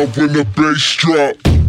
Up when the bass drop.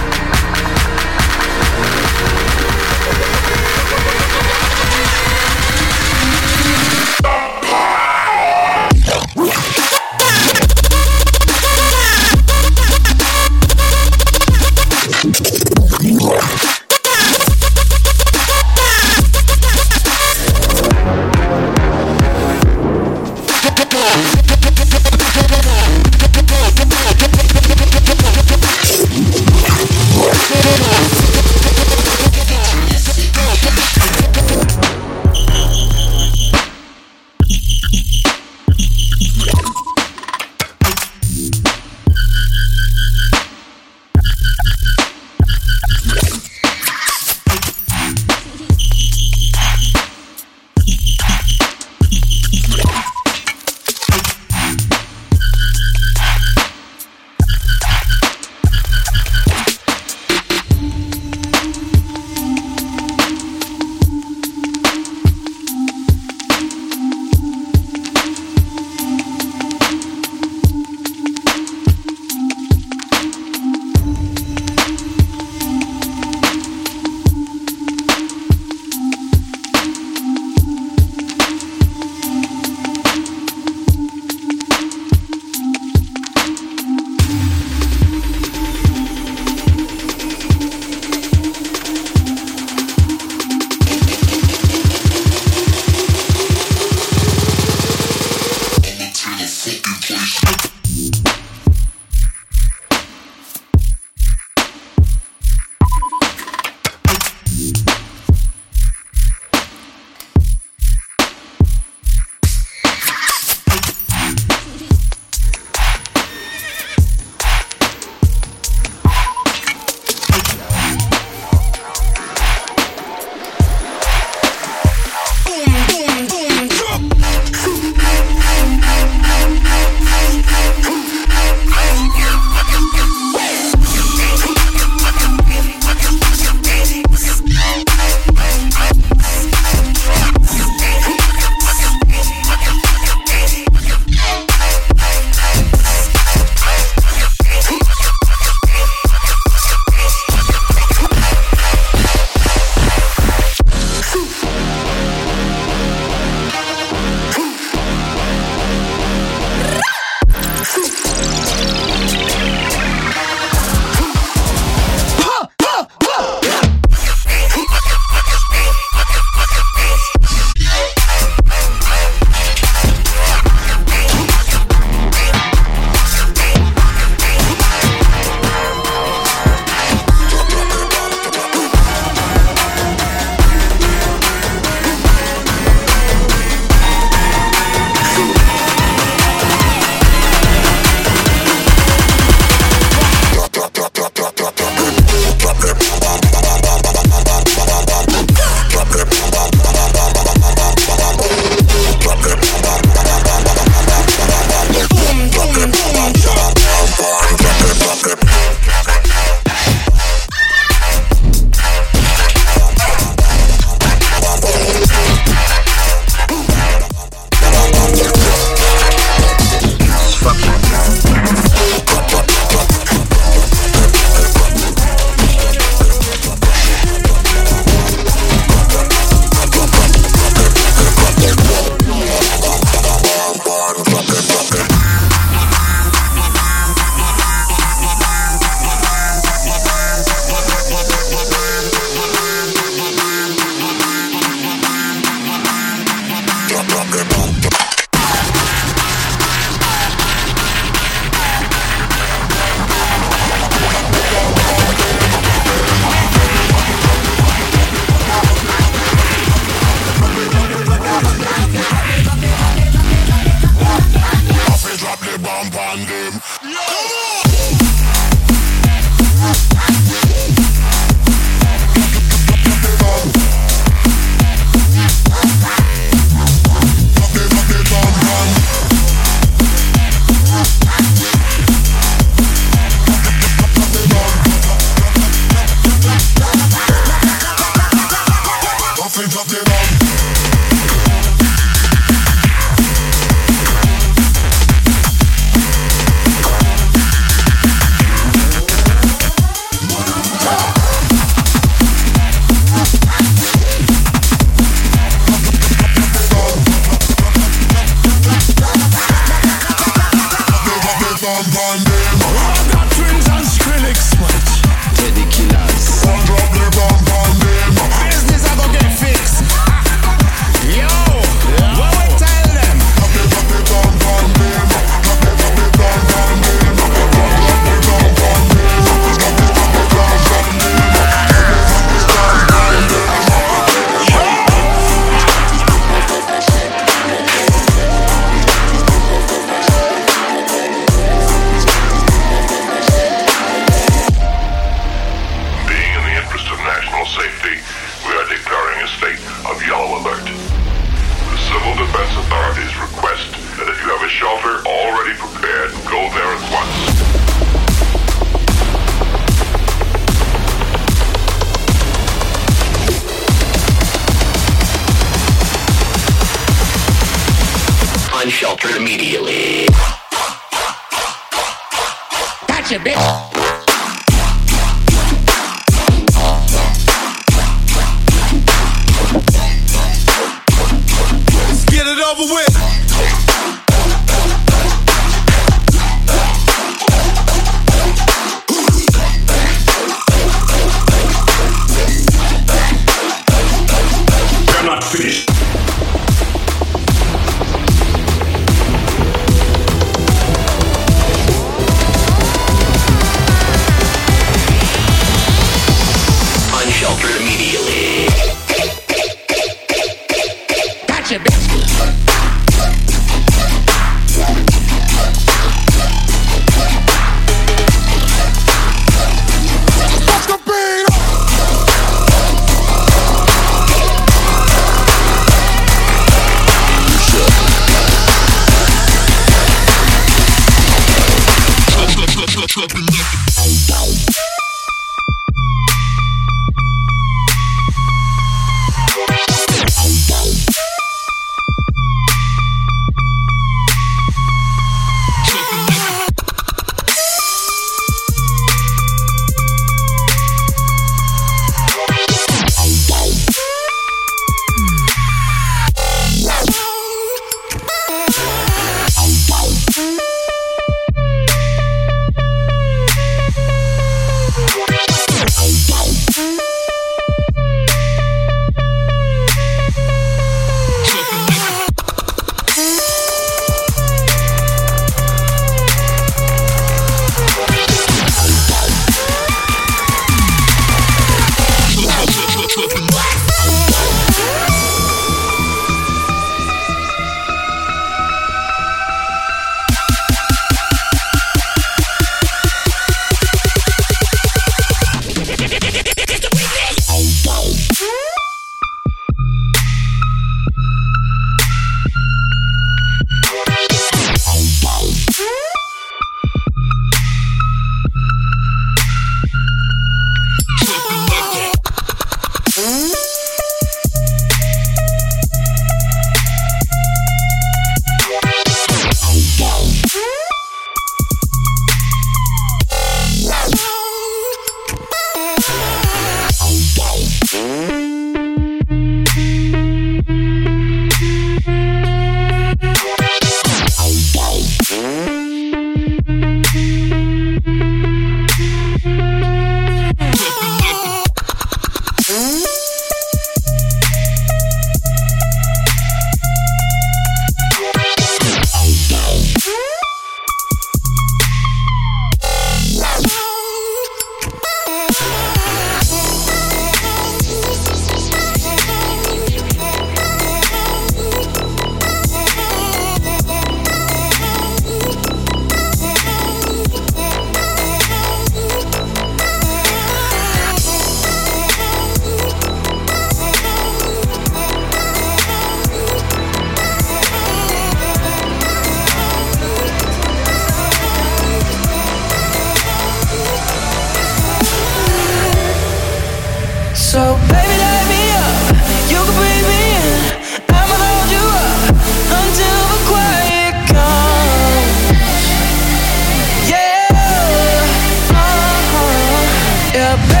the best.